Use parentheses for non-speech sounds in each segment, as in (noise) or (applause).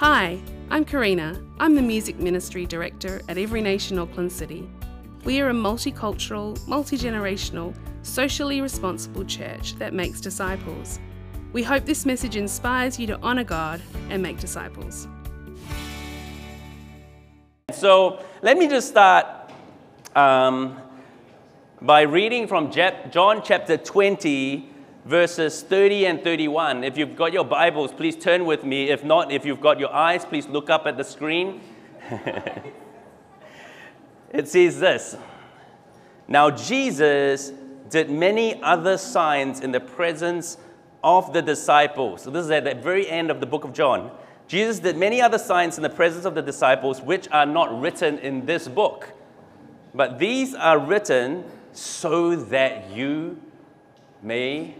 Hi, I'm Karina. I'm the Music Ministry Director at Every Nation Auckland City. We are a multicultural, multi generational, socially responsible church that makes disciples. We hope this message inspires you to honour God and make disciples. So let me just start um, by reading from John chapter 20, verses 30 and 31. If you've got your Bibles, please turn with me. If not, if you've got your eyes, please look up at the screen. (laughs) it says this Now Jesus did many other signs in the presence of the disciples. So this is at the very end of the book of John. Jesus did many other signs in the presence of the disciples, which are not written in this book. But these are written so that you may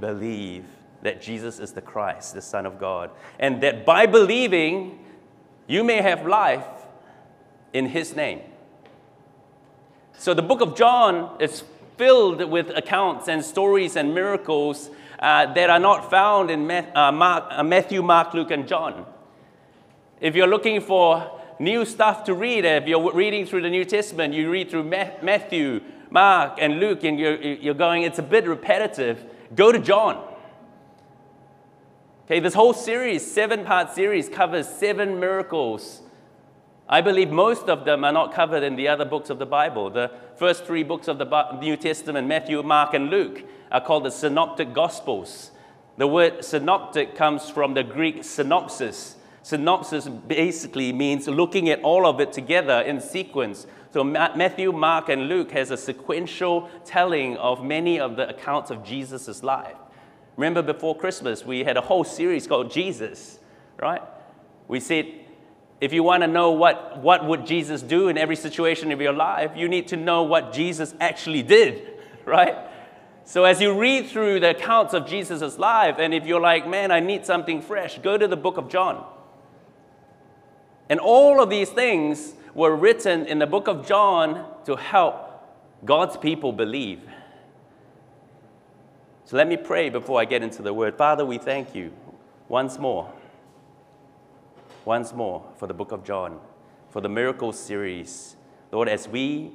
believe that Jesus is the Christ, the Son of God, and that by believing, you may have life in His name. So the book of John is filled with accounts and stories and miracles uh, that are not found in uh, Mark, uh, Matthew, Mark, Luke, and John. If you're looking for new stuff to read, if you're reading through the New Testament, you read through Matthew, Mark, and Luke, and you're, you're going, it's a bit repetitive, go to John. Okay, this whole series, seven part series, covers seven miracles I believe most of them are not covered in the other books of the Bible. The first three books of the New Testament, Matthew, Mark, and Luke, are called the Synoptic Gospels. The word synoptic comes from the Greek synopsis. Synopsis basically means looking at all of it together in sequence. So Matthew, Mark, and Luke has a sequential telling of many of the accounts of Jesus' life. Remember before Christmas, we had a whole series called Jesus, right? We said if you want to know what, what would Jesus do in every situation of your life, you need to know what Jesus actually did, (laughs) right? So as you read through the accounts of Jesus' life, and if you're like, man, I need something fresh, go to the book of John. And all of these things were written in the book of John to help God's people believe. So let me pray before I get into the word. Father, we thank you once more once more for the book of John, for the miracle series. Lord, as we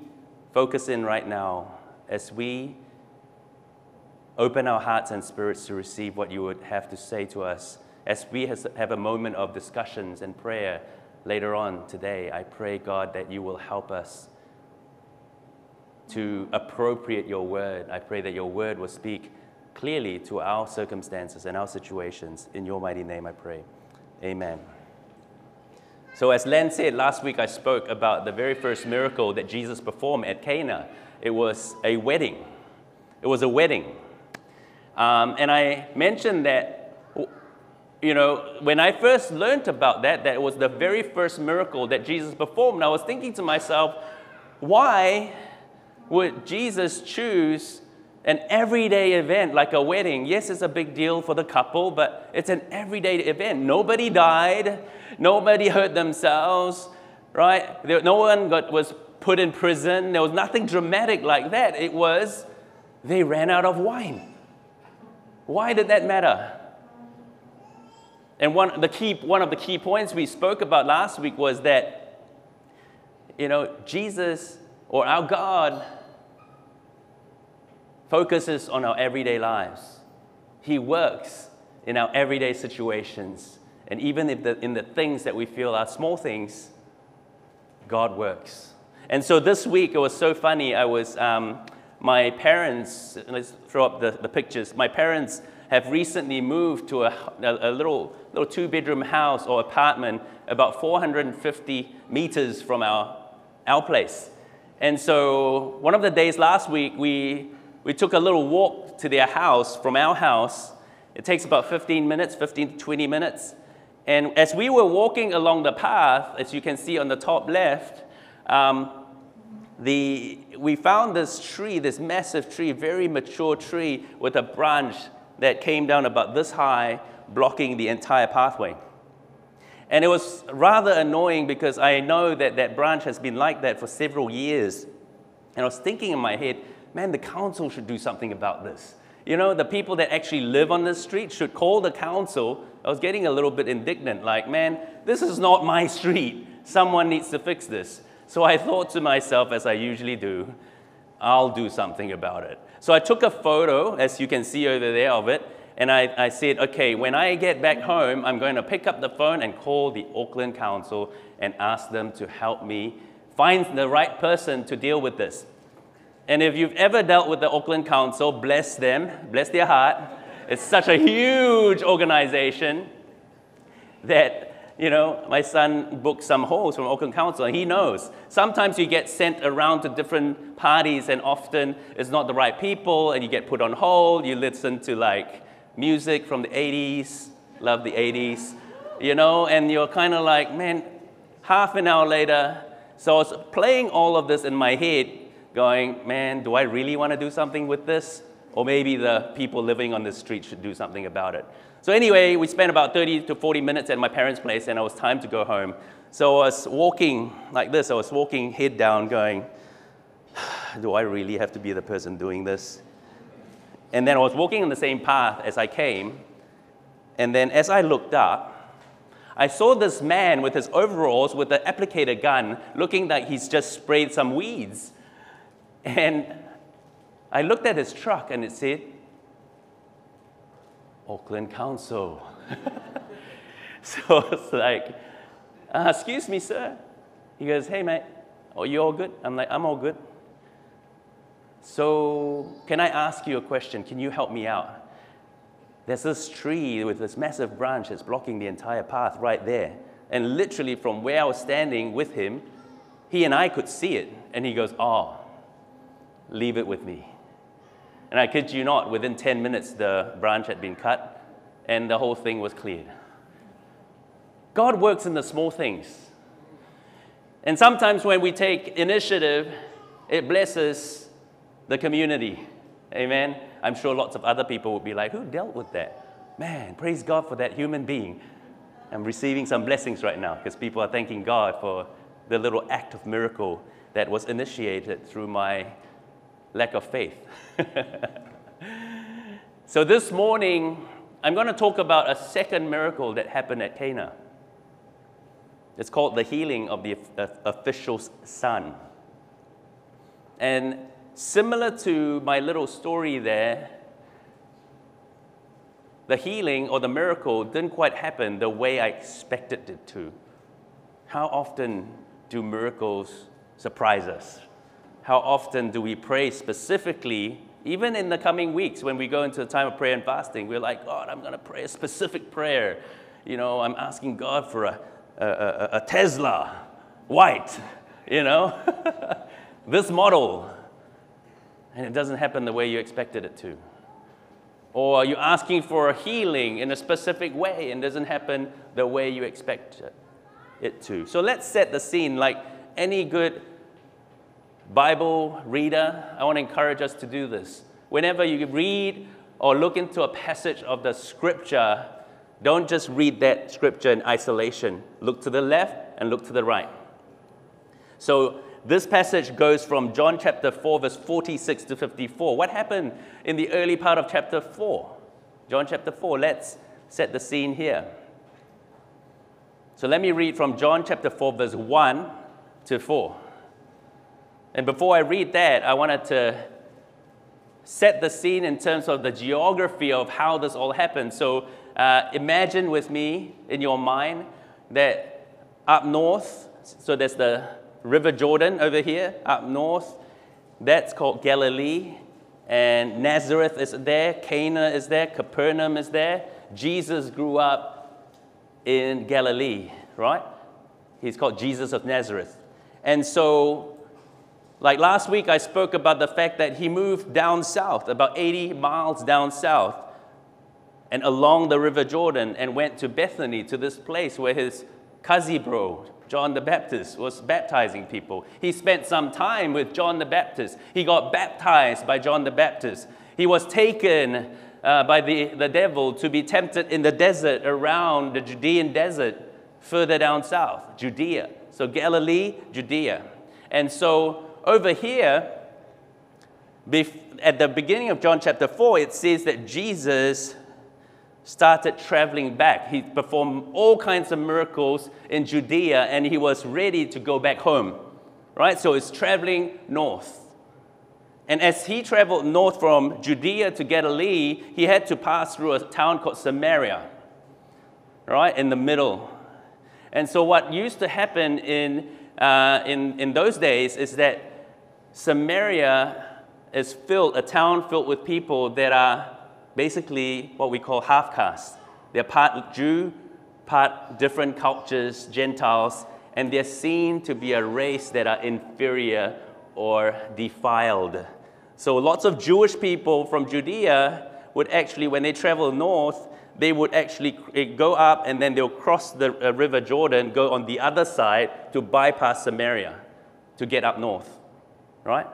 focus in right now, as we open our hearts and spirits to receive what you would have to say to us, as we have a moment of discussions and prayer later on today, I pray, God, that you will help us to appropriate your word. I pray that your word will speak clearly to our circumstances and our situations. In your mighty name, I pray. Amen. So, as Len said, last week I spoke about the very first miracle that Jesus performed at Cana. It was a wedding. It was a wedding. Um, and I mentioned that, you know, when I first learned about that, that was the very first miracle that Jesus performed. I was thinking to myself, why would Jesus choose an everyday event like a wedding. Yes, it's a big deal for the couple, but it's an everyday event. Nobody died, nobody hurt themselves, right? There, no one got, was put in prison. There was nothing dramatic like that. It was they ran out of wine. Why did that matter? And one, the key, one of the key points we spoke about last week was that, you know, Jesus or our God focuses on our everyday lives. He works in our everyday situations. And even if the, in the things that we feel are small things, God works. And so this week, it was so funny. I was, um, my parents, let's throw up the, the pictures. My parents have recently moved to a, a, a little, little two bedroom house or apartment about 450 meters from our, our place. And so one of the days last week, we we took a little walk to their house from our house. It takes about 15 minutes, 15 to 20 minutes. And as we were walking along the path, as you can see on the top left, um, the, we found this tree, this massive tree, very mature tree with a branch that came down about this high, blocking the entire pathway. And it was rather annoying because I know that that branch has been like that for several years. And I was thinking in my head, man, the council should do something about this. You know, the people that actually live on this street should call the council. I was getting a little bit indignant, like, man, this is not my street. Someone needs to fix this. So I thought to myself, as I usually do, I'll do something about it. So I took a photo, as you can see over there, of it, and I, I said, okay, when I get back home, I'm going to pick up the phone and call the Auckland Council and ask them to help me find the right person to deal with this. And if you've ever dealt with the Auckland Council, bless them, bless their heart. It's such a huge organization that you know, my son booked some hosts from Auckland Council, and he knows. Sometimes you get sent around to different parties, and often it's not the right people, and you get put on hold. You listen to like music from the 80s, love the 80s, you know, and you're kind of like, man, half an hour later. So I was playing all of this in my head, going, man, do I really want to do something with this? Or maybe the people living on the street should do something about it. So anyway, we spent about 30 to 40 minutes at my parents' place, and it was time to go home. So I was walking like this. I was walking head down, going, (sighs) "Do I really have to be the person doing this?" And then I was walking in the same path as I came, and then as I looked up, I saw this man with his overalls with the applicator gun, looking like he's just sprayed some weeds. And I looked at his truck, and it said Auckland Council. (laughs) so it's like, uh, excuse me, sir. He goes, hey, mate, are you all good? I'm like, I'm all good. So, can I ask you a question? Can you help me out? There's this tree with this massive branch that's blocking the entire path right there. And literally, from where I was standing with him, he and I could see it. And he goes, Oh, leave it with me. And I kid you not, within 10 minutes, the branch had been cut and the whole thing was cleared. God works in the small things. And sometimes when we take initiative, it blesses the community. Amen. I'm sure lots of other people would be like, who dealt with that? Man, praise God for that human being. I'm receiving some blessings right now because people are thanking God for the little act of miracle that was initiated through my lack of faith. (laughs) so this morning, I'm going to talk about a second miracle that happened at Cana. It's called the healing of the official's son. And similar to my little story there, the healing or the miracle didn't quite happen the way I expected it to. How often do miracles surprise us? How often do we pray specifically, even in the coming weeks when we go into a time of prayer and fasting? We're like, God, I'm going to pray a specific prayer. You know, I'm asking God for a, a, a, a Tesla, white, you know, (laughs) this model. And it doesn't happen the way you expected it to. Or you're asking for a healing in a specific way and doesn't happen the way you expect it to. So let's set the scene like any good Bible reader, I want to encourage us to do this. Whenever you read or look into a passage of the scripture, don't just read that scripture in isolation. Look to the left and look to the right. So, this passage goes from John chapter 4, verse 46 to 54. What happened in the early part of chapter 4? John chapter 4, let's set the scene here. So, let me read from John chapter 4, verse 1 to 4. And before I read that, I wanted to set the scene in terms of the geography of how this all happened. So uh, imagine with me in your mind that up north, so there's the River Jordan over here, up north, that's called Galilee. And Nazareth is there, Cana is there, Capernaum is there. Jesus grew up in Galilee, right? He's called Jesus of Nazareth. And so like last week, I spoke about the fact that he moved down south, about 80 miles down south, and along the River Jordan, and went to Bethany, to this place where his cousin bro, John the Baptist, was baptizing people. He spent some time with John the Baptist. He got baptized by John the Baptist. He was taken uh, by the, the devil to be tempted in the desert around the Judean desert, further down south, Judea. So Galilee, Judea. And so over here, at the beginning of John chapter 4, it says that Jesus started traveling back. He performed all kinds of miracles in Judea and he was ready to go back home. Right? So he's traveling north. And as he traveled north from Judea to Galilee, he had to pass through a town called Samaria, right, in the middle. And so, what used to happen in, uh, in, in those days is that Samaria is filled, a town filled with people that are basically what we call half caste. They're part Jew, part different cultures, Gentiles, and they're seen to be a race that are inferior or defiled. So lots of Jewish people from Judea would actually, when they travel north, they would actually go up and then they'll cross the uh, river Jordan, go on the other side to bypass Samaria to get up north, right?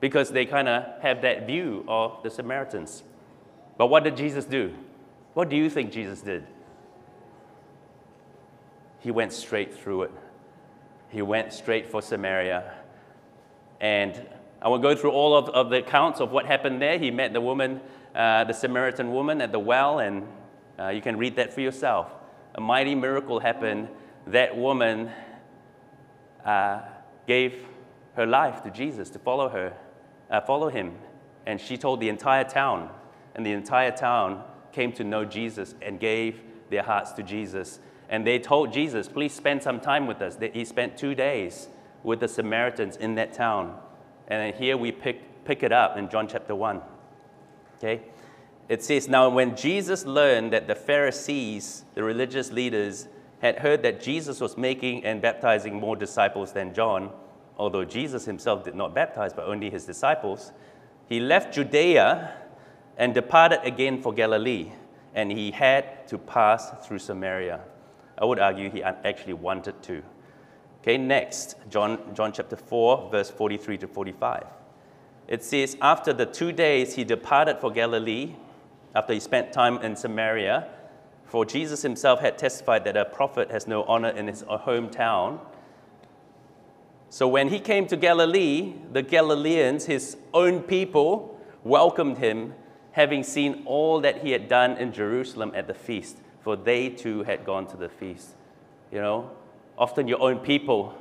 Because they kind of have that view of the Samaritans. But what did Jesus do? What do you think Jesus did? He went straight through it. He went straight for Samaria. And I will go through all of, of the accounts of what happened there. He met the woman, uh, the Samaritan woman at the well, and uh, you can read that for yourself. A mighty miracle happened. That woman uh, gave her life to Jesus to follow her, uh, follow him, and she told the entire town, and the entire town came to know Jesus and gave their hearts to Jesus. And they told Jesus, "Please spend some time with us." He spent two days with the Samaritans in that town. And here we pick, pick it up in John chapter 1. Okay? It says, Now when Jesus learned that the Pharisees, the religious leaders, had heard that Jesus was making and baptizing more disciples than John, although Jesus himself did not baptize, but only his disciples, he left Judea and departed again for Galilee, and he had to pass through Samaria. I would argue he actually wanted to. Okay, next, John, John chapter 4, verse 43 to 45. It says, After the two days he departed for Galilee, after he spent time in Samaria, for Jesus himself had testified that a prophet has no honor in his uh, hometown. So when he came to Galilee, the Galileans, his own people, welcomed him, having seen all that he had done in Jerusalem at the feast, for they too had gone to the feast. You know, often your own people,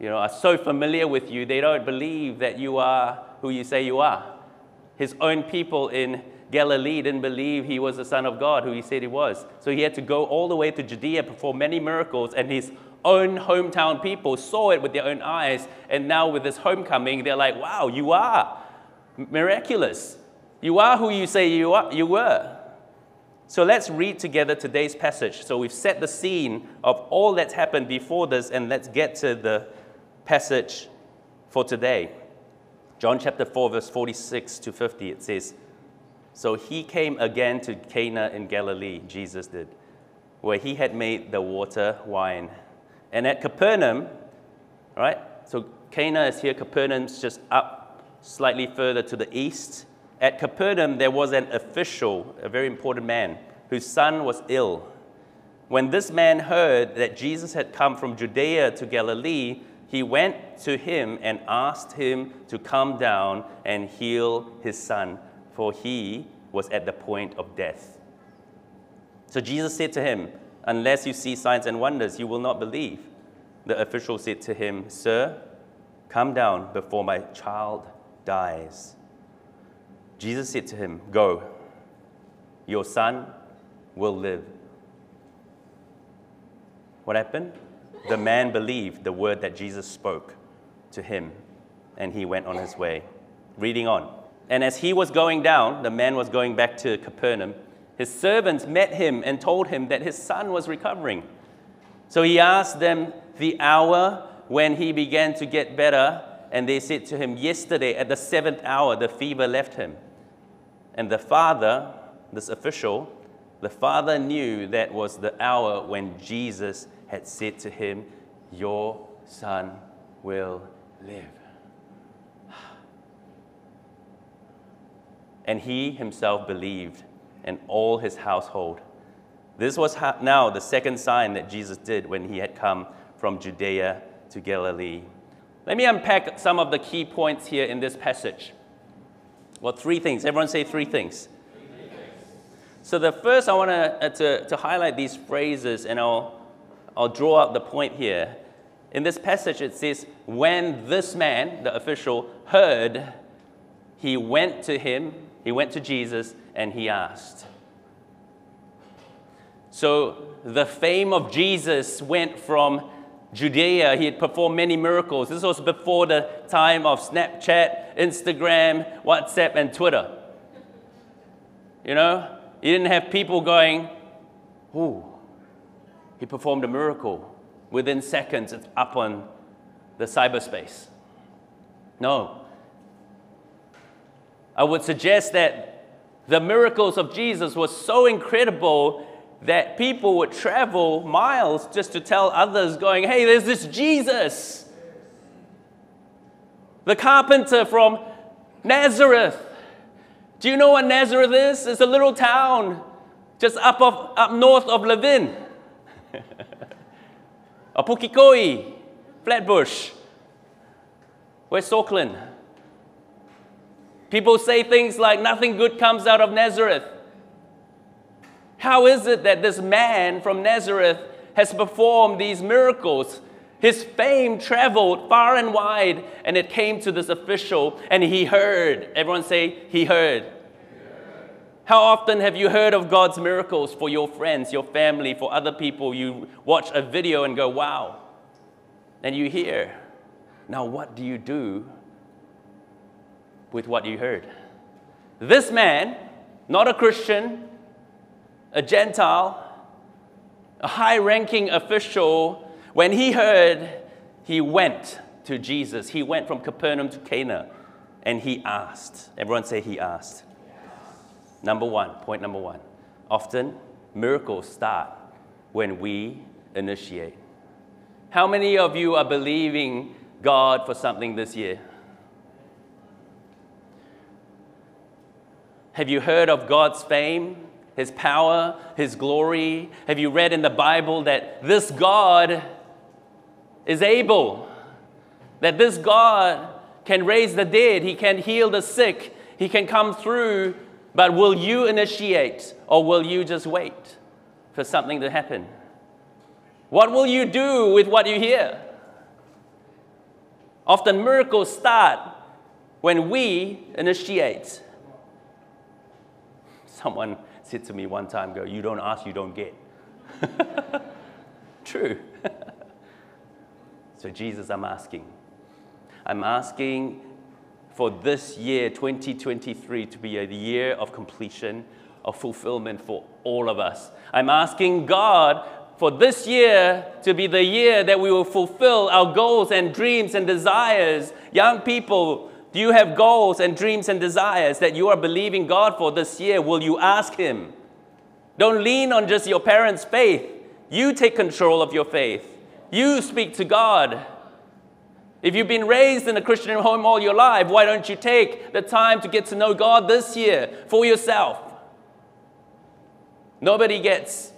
you know, are so familiar with you, they don't believe that you are who you say you are. His own people in Galilee didn't believe he was the Son of God, who he said he was. So he had to go all the way to Judea, perform many miracles, and his own hometown people saw it with their own eyes. And now, with this homecoming, they're like, wow, you are miraculous. You are who you say you, are, you were. So let's read together today's passage. So we've set the scene of all that's happened before this, and let's get to the passage for today. John chapter 4, verse 46 to 50, it says, So he came again to Cana in Galilee, Jesus did, where he had made the water wine. And at Capernaum, right? So Cana is here, Capernaum's just up slightly further to the east. At Capernaum, there was an official, a very important man, whose son was ill. When this man heard that Jesus had come from Judea to Galilee, he went to him and asked him to come down and heal his son, for he was at the point of death. So Jesus said to him, Unless you see signs and wonders, you will not believe. The official said to him, Sir, come down before my child dies. Jesus said to him, Go, your son will live. What happened? The man believed the word that Jesus spoke to him, and he went on his way. Reading on. And as he was going down, the man was going back to Capernaum, his servants met him and told him that his son was recovering. So he asked them the hour when he began to get better, and they said to him, Yesterday at the seventh hour, the fever left him. And the father, this official, the father knew that was the hour when Jesus had said to him, Your son will live. And he himself believed, and all his household. This was now the second sign that Jesus did when he had come from Judea to Galilee. Let me unpack some of the key points here in this passage. Well, three things. Everyone say three things. So the first, I want to, uh, to, to highlight these phrases, and I'll, I'll draw out the point here. In this passage, it says, When this man, the official, heard, he went to him, he went to Jesus, and he asked. So the fame of Jesus went from Judea. He had performed many miracles. This was before the time of Snapchat, Instagram, WhatsApp, and Twitter. You know, you didn't have people going, Ooh, he performed a miracle within seconds it's up on the cyberspace. No. I would suggest that the miracles of Jesus were so incredible that people would travel miles just to tell others, going, hey, there's this Jesus, the carpenter from Nazareth. Do you know what Nazareth is? It's a little town just up, of, up north of Levin. (laughs) Apukikoi, Flatbush, West Auckland. People say things like, nothing good comes out of Nazareth. How is it that this man from Nazareth has performed these miracles? His fame traveled far and wide, and it came to this official, and he heard. Everyone say, He heard. How often have you heard of God's miracles for your friends, your family, for other people? You watch a video and go, wow. And you hear. Now, what do you do with what you heard? This man, not a Christian, a Gentile, a high ranking official, when he heard, he went to Jesus. He went from Capernaum to Cana and he asked. Everyone say he asked. Number one, point number one. Often miracles start when we initiate. How many of you are believing God for something this year? Have you heard of God's fame? His power, His glory? Have you read in the Bible that this God is able? That this God can raise the dead, He can heal the sick, He can come through, but will you initiate or will you just wait for something to happen? What will you do with what you hear? Often miracles start when we initiate. (laughs) Someone said to me one time, go, you don't ask, you don't get. (laughs) True. (laughs) so, Jesus, I'm asking. I'm asking for this year, 2023, to be a year of completion, of fulfillment for all of us. I'm asking God for this year to be the year that we will fulfill our goals and dreams and desires. Young people, do you have goals and dreams and desires that you are believing God for this year? Will you ask Him? Don't lean on just your parents' faith. You take control of your faith. You speak to God. If you've been raised in a Christian home all your life, why don't you take the time to get to know God this year for yourself? Nobody gets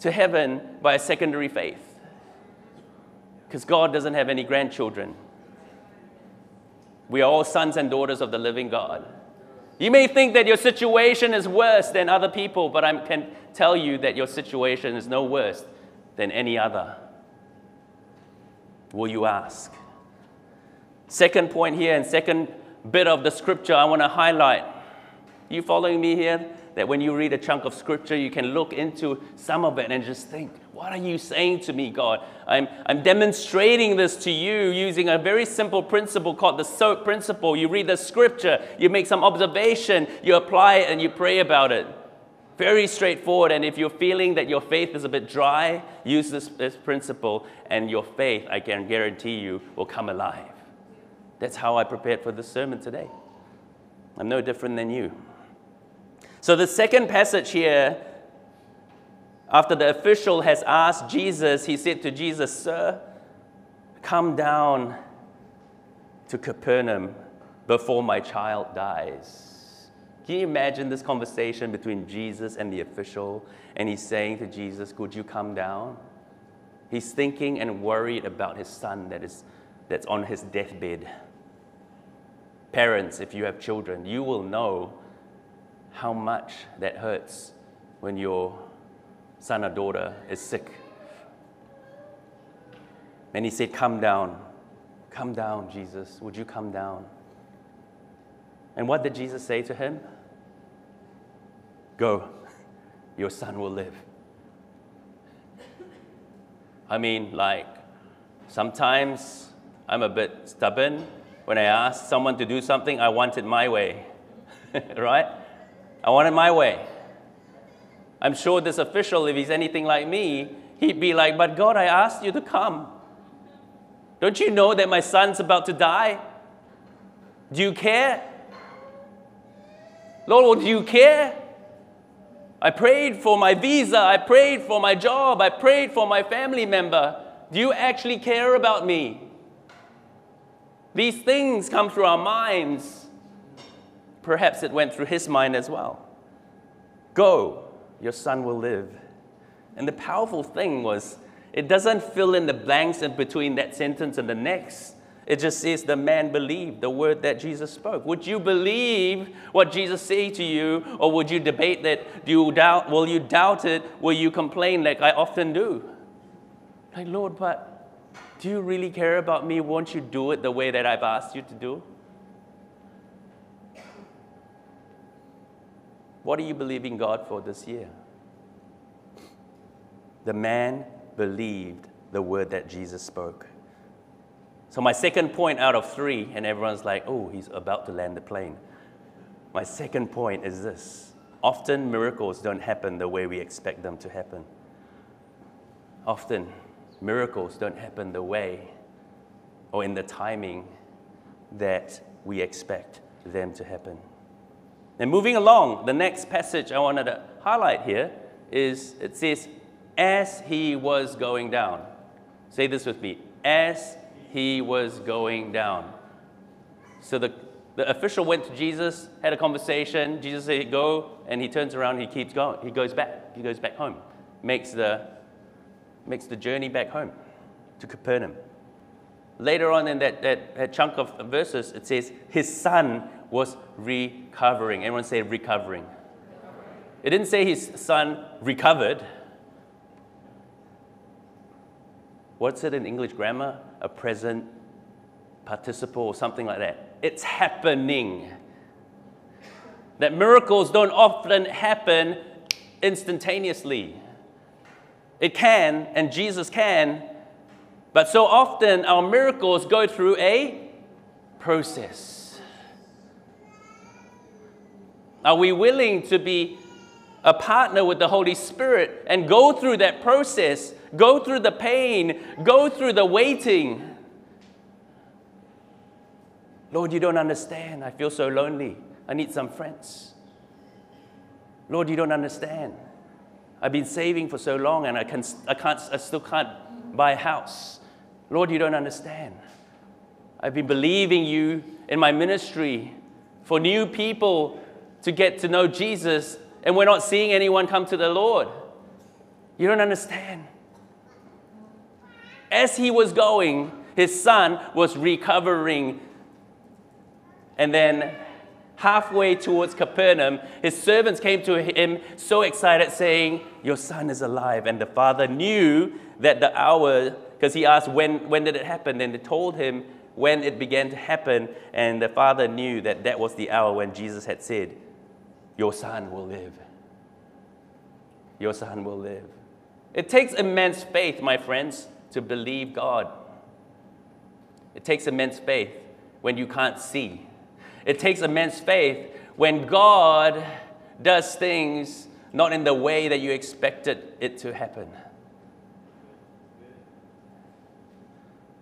to heaven by a secondary faith because God doesn't have any grandchildren. We are all sons and daughters of the living God. You may think that your situation is worse than other people, but I can tell you that your situation is no worse than any other. Will you ask? Second point here, and second bit of the scripture I want to highlight. You following me here? That when you read a chunk of scripture, you can look into some of it and just think, what are you saying to me, God? I'm, I'm demonstrating this to you using a very simple principle called the SOAP principle. You read the scripture, you make some observation, you apply it, and you pray about it. Very straightforward. And if you're feeling that your faith is a bit dry, use this, this principle, and your faith, I can guarantee you, will come alive. That's how I prepared for this sermon today. I'm no different than you. So, the second passage here after the official has asked Jesus, he said to Jesus, Sir, come down to Capernaum before my child dies. Can you imagine this conversation between Jesus and the official? And he's saying to Jesus, Could you come down? He's thinking and worried about his son that is, that's on his deathbed. Parents, if you have children, you will know how much that hurts when your son or daughter is sick. And he said, Come down. Come down, Jesus. Would you come down? And what did Jesus say to him? Go, your son will live. I mean, like, sometimes I'm a bit stubborn. When I ask someone to do something, I want it my way, (laughs) right? I want it my way. I'm sure this official, if he's anything like me, he'd be like, But God, I asked you to come. Don't you know that my son's about to die? Do you care? Lord, do you care? I prayed for my visa. I prayed for my job. I prayed for my family member. Do you actually care about me? These things come through our minds. Perhaps it went through his mind as well. Go, your son will live. And the powerful thing was, it doesn't fill in the blanks in between that sentence and the next. It just says the man believed the word that Jesus spoke. Would you believe what Jesus said to you, or would you debate that? Do you doubt? Will you doubt it? Will you complain like I often do? Like, Lord, but do you really care about me? Won't you do it the way that I've asked you to do? What are you believing God for this year? The man believed the word that Jesus spoke. So, my second point out of three, and everyone's like, oh, he's about to land the plane. My second point is this often miracles don't happen the way we expect them to happen. Often miracles don't happen the way or in the timing that we expect them to happen. And moving along, the next passage I wanted to highlight here is it says, as he was going down. Say this with me. As he was going down. So the, the official went to Jesus, had a conversation. Jesus said, Go, and he turns around, he keeps going. He goes back. He goes back home. Makes the, makes the journey back home to Capernaum. Later on in that, that, that chunk of verses, it says, His son was recovering. Everyone say recovering. It didn't say his son recovered. What's it in English grammar? a present participle or something like that. It's happening. That miracles don't often happen instantaneously. It can, and Jesus can, but so often our miracles go through a process. Are we willing to be a partner with the Holy Spirit and go through that process Go through the pain, go through the waiting. Lord, you don't understand. I feel so lonely. I need some friends. Lord, you don't understand. I've been saving for so long and I, can, I, can't, I still can't buy a house. Lord, you don't understand. I've been believing you in my ministry for new people to get to know Jesus, and we're not seeing anyone come to the Lord. You don't understand as he was going, his son was recovering. And then, halfway towards Capernaum, his servants came to him so excited, saying, Your son is alive. And the father knew that the hour, because he asked, when, when did it happen? And they told him when it began to happen. And the father knew that that was the hour when Jesus had said, Your son will live. Your son will live. It takes immense faith, my friends, to believe God. It takes immense faith when you can't see. It takes immense faith when God does things not in the way that you expected it to happen.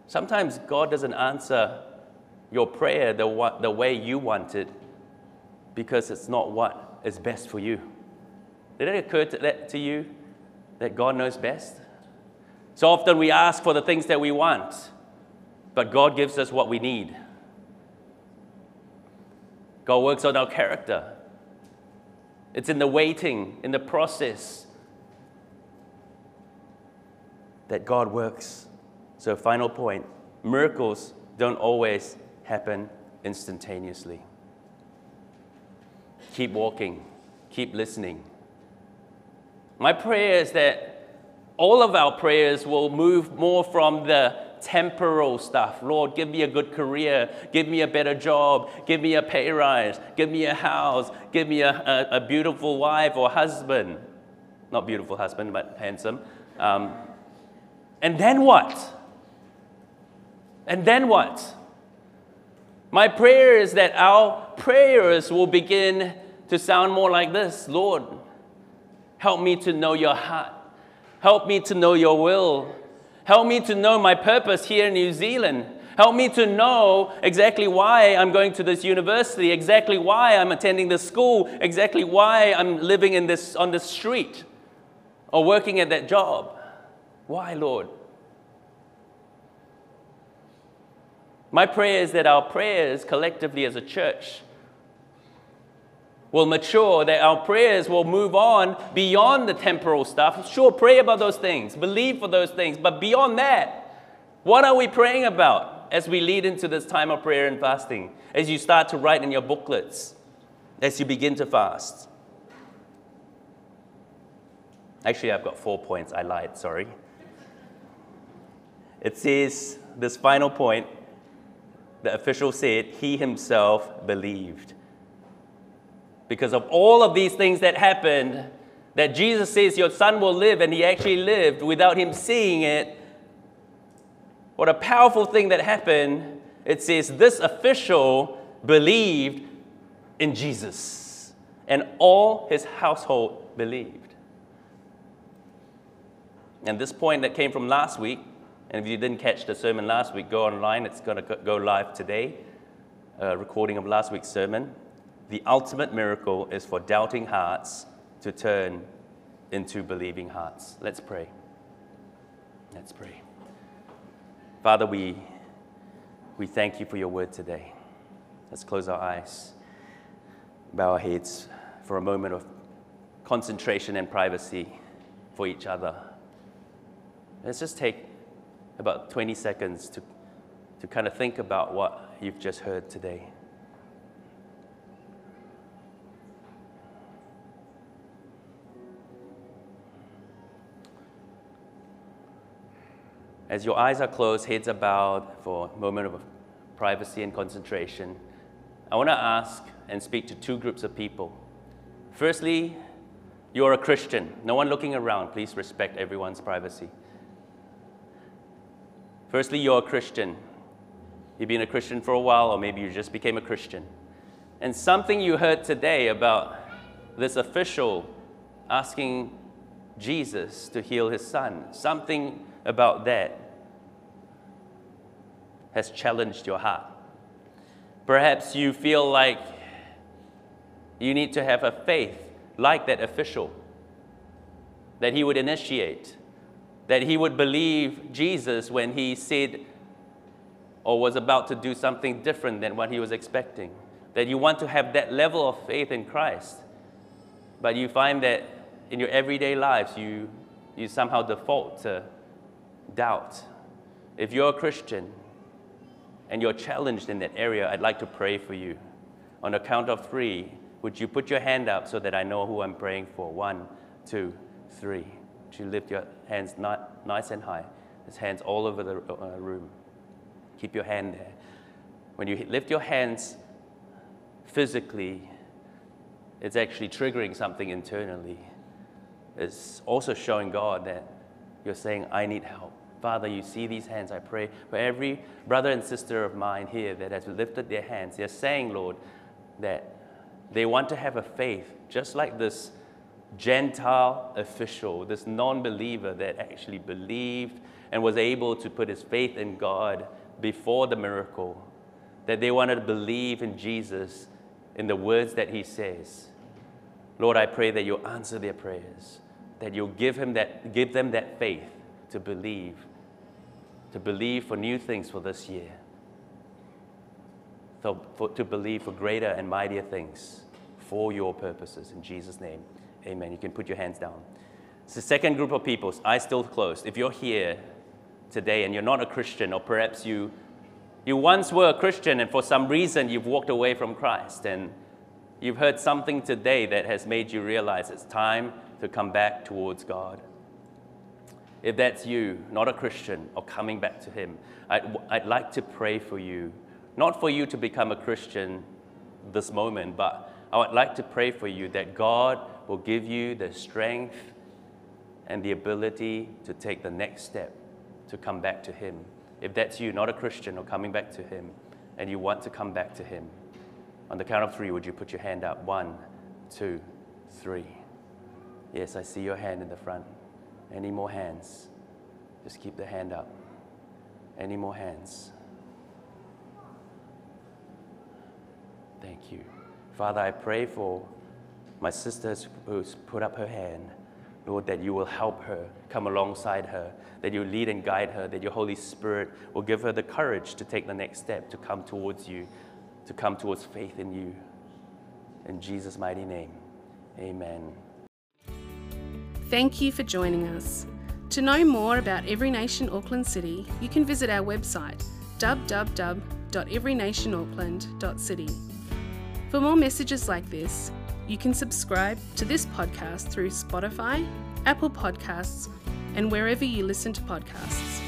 Sometimes God doesn't answer your prayer the, the way you want it because it's not what is best for you. Did it occur to, that, to you that God knows best? So often we ask for the things that we want, but God gives us what we need. God works on our character. It's in the waiting, in the process, that God works. So, final point miracles don't always happen instantaneously. Keep walking, keep listening. My prayer is that all of our prayers will move more from the temporal stuff. Lord, give me a good career, give me a better job, give me a pay rise, give me a house, give me a, a, a beautiful wife or husband. Not beautiful husband, but handsome. Um, and then what? And then what? My prayer is that our prayers will begin to sound more like this Lord, help me to know your heart. Help me to know your will. Help me to know my purpose here in New Zealand. Help me to know exactly why I'm going to this university, exactly why I'm attending this school, exactly why I'm living in this, on this street or working at that job. Why, Lord? My prayer is that our prayers collectively as a church will mature, that our prayers will move on beyond the temporal stuff. Sure, pray about those things, believe for those things, but beyond that, what are we praying about as we lead into this time of prayer and fasting? As you start to write in your booklets, as you begin to fast? Actually, I've got four points. I lied, sorry. It says, this final point, the official said, he himself believed because of all of these things that happened, that Jesus says your son will live, and he actually lived without him seeing it. What a powerful thing that happened. It says this official believed in Jesus, and all his household believed. And this point that came from last week, and if you didn't catch the sermon last week, go online. It's going to go live today, a recording of last week's sermon the ultimate miracle is for doubting hearts to turn into believing hearts. Let's pray. Let's pray. Father, we, we thank you for your word today. Let's close our eyes, bow our heads for a moment of concentration and privacy for each other. Let's just take about 20 seconds to, to kind of think about what you've just heard today. As your eyes are closed, heads are bowed for a moment of privacy and concentration, I want to ask and speak to two groups of people. Firstly, you're a Christian. No one looking around. Please respect everyone's privacy. Firstly, you're a Christian. You've been a Christian for a while, or maybe you just became a Christian. And something you heard today about this official asking Jesus to heal his son, something about that has challenged your heart. Perhaps you feel like you need to have a faith like that official, that he would initiate, that he would believe Jesus when he said or was about to do something different than what he was expecting. That you want to have that level of faith in Christ, but you find that in your everyday lives you, you somehow default to doubt. If you're a Christian and you're challenged in that area, I'd like to pray for you. On the count of three, would you put your hand up so that I know who I'm praying for? One, two, three. Would you lift your hands nice and high? There's hands all over the uh, room. Keep your hand there. When you lift your hands physically, it's actually triggering something internally. It's also showing God that you're saying, I need help. Father, you see these hands. I pray for every brother and sister of mine here that has lifted their hands. They're saying, Lord, that they want to have a faith just like this Gentile official, this non believer that actually believed and was able to put his faith in God before the miracle. That they wanted to believe in Jesus in the words that he says. Lord, I pray that you'll answer their prayers, that you'll give, him that, give them that faith to believe to believe for new things for this year, so for, to believe for greater and mightier things for your purposes. In Jesus' name, amen. You can put your hands down. It's the second group of people, eyes still closed. If you're here today and you're not a Christian, or perhaps you, You once were a Christian, and for some reason you've walked away from Christ, and you've heard something today that has made you realize it's time to come back towards God. If that's you, not a Christian, or coming back to Him, I'd, I'd like to pray for you. Not for you to become a Christian this moment, but I would like to pray for you that God will give you the strength and the ability to take the next step to come back to Him. If that's you, not a Christian, or coming back to Him, and you want to come back to Him, on the count of three, would you put your hand up? One, two, three. Yes, I see your hand in the front. Any more hands? Just keep the hand up. Any more hands? Thank you. Father, I pray for my sister who's put up her hand. Lord, that you will help her, come alongside her, that you lead and guide her, that your Holy Spirit will give her the courage to take the next step, to come towards you, to come towards faith in you. In Jesus' mighty name, amen. Thank you for joining us. To know more about Every Nation Auckland City, you can visit our website www.everynationauckland.city. For more messages like this, you can subscribe to this podcast through Spotify, Apple Podcasts, and wherever you listen to podcasts.